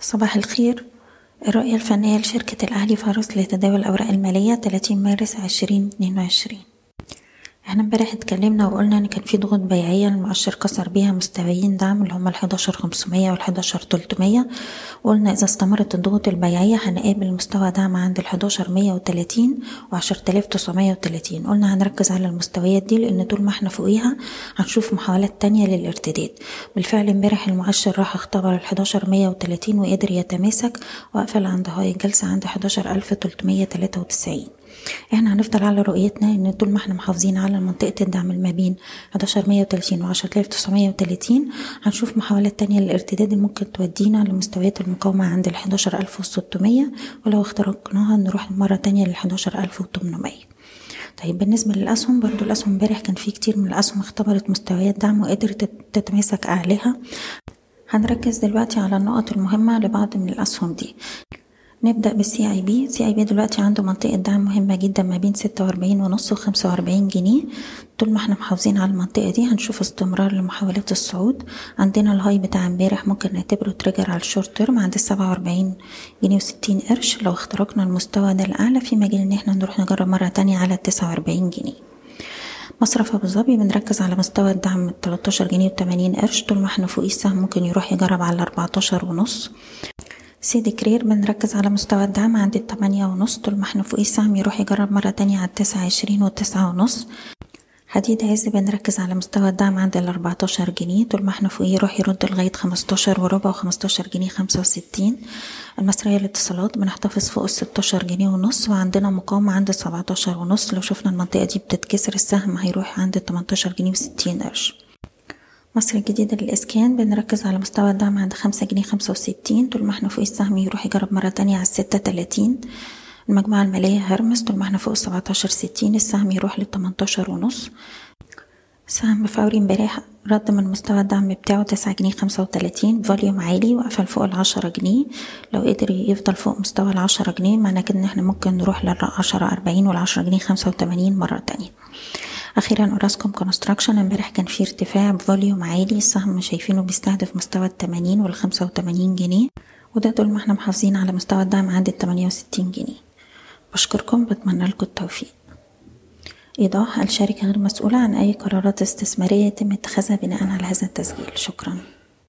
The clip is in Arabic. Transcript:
صباح الخير. الرؤية الفنية لشركة الأهلي فارس لتداول الأوراق المالية 30 مارس 2022 إحنا امبارح اتكلمنا وقلنا ان كان في ضغوط بيعية المؤشر كسر بيها مستويين دعم اللي هما ال 11500 وال 11300 وقلنا إذا استمرت الضغوط البيعية هنقابل مستوى دعم عند ال 11130 و 10930 قلنا هنركز على المستويات دي لأن طول ما إحنا فوقيها هنشوف محاولات تانية للارتداد. بالفعل امبارح المؤشر راح اختبر ال 11130 وقدر يتماسك وقفل عند هاي الجلسة عند 11393 إحنا هنفضل على رؤيتنا ان طول ما إحنا محافظين على منطقة الدعم ما بين 1130 و 10930 هنشوف محاولات تانية للارتداد اللي ممكن تودينا لمستويات المقاومة عند ال 11600 ولو اخترقناها نروح مرة تانية لل 11800 طيب بالنسبة للأسهم برضو الأسهم امبارح كان في كتير من الأسهم اختبرت مستويات دعم وقدرت تتماسك أعلاها. هنركز دلوقتي على النقط المهمة لبعض من الأسهم دي. نبدأ بال CIB CIB دلوقتي عنده منطقة دعم مهمة جدا ما بين ستة وأربعين ونص وخمسة وأربعين جنيه. طول ما إحنا محافظين على المنطقة دي هنشوف استمرار لمحاولات الصعود. عندنا ال high بتاع امبارح ممكن نعتبره trigger على ال short term عند السبعة وأربعين جنيه وستين قرش. لو اخترقنا المستوى ده لأعلى في مجال إن إحنا نروح نجرب مرة تانية على التسعة وأربعين جنيه. مصرف أبو ظبي بنركز على مستوى الدعم 13 جنيه و80 قرش. طول ما إحنا فوقيه السهم ممكن يروح يجرب على 14 ونص. سيدي كرير بنركز على مستوى الدعم. عند التمانية ونص. طول ما إحنا فوقيه السهم يروح يجرب مرة تانية على التسعة عشرين والتسعة ونص. حديد عز بنركز على مستوى الدعم عند الأربعتاشر جنيه. طول ما إحنا فوقيه يروح يرد لغاية خمستاشر وربع وخمستاشر جنيه خمسة وستين. المصرية للاتصالات بنحتفظ فوق الستاشر جنيه ونص. وعندنا مقاومة عند السبعتاشر ونص. لو شفنا المنطقة دي بتتكسر السهم هيروح عند التمنتاشر جنيه وستين قرش. مصر الجديدة للإسكان بنركز على مستوى الدعم عند خمسة جنيه خمسة وستين. طول ما إحنا فوق السهم يروح يجرب مرة تانية على الستة تلاتين. المجموعة المالية هرمس طول ما إحنا فوق السبعتاشر ستين السهم يروح للتمنتاشر ونص. سهم فوري امبارح رد من مستوى الدعم بتاعه تسعة جنيه خمسة وتلاتين. volume عالي وقفل فوق العشرة جنيه. لو قدر يفضل فوق مستوى العشرة جنيه معنى كده إن إحنا ممكن نروح للعشرة أربعين والعشرة جنيه خمسة وتمانين مرة تانية. أخيرا أوراسكوم Construction. امبارح كان في ارتفاع ب volume عالي. السهم شايفينه بيستهدف مستوى التمانين والخمسة وتمانين جنيه وده طول ما إحنا محافظين على مستوى الدعم عند التمانية وستين جنيه. بشكركم بتمنى لكم التوفيق. إيضاح الشركة غير مسؤولة عن أي قرارات استثمارية يتم اتخاذها بناء على هذا التسجيل. شكرا.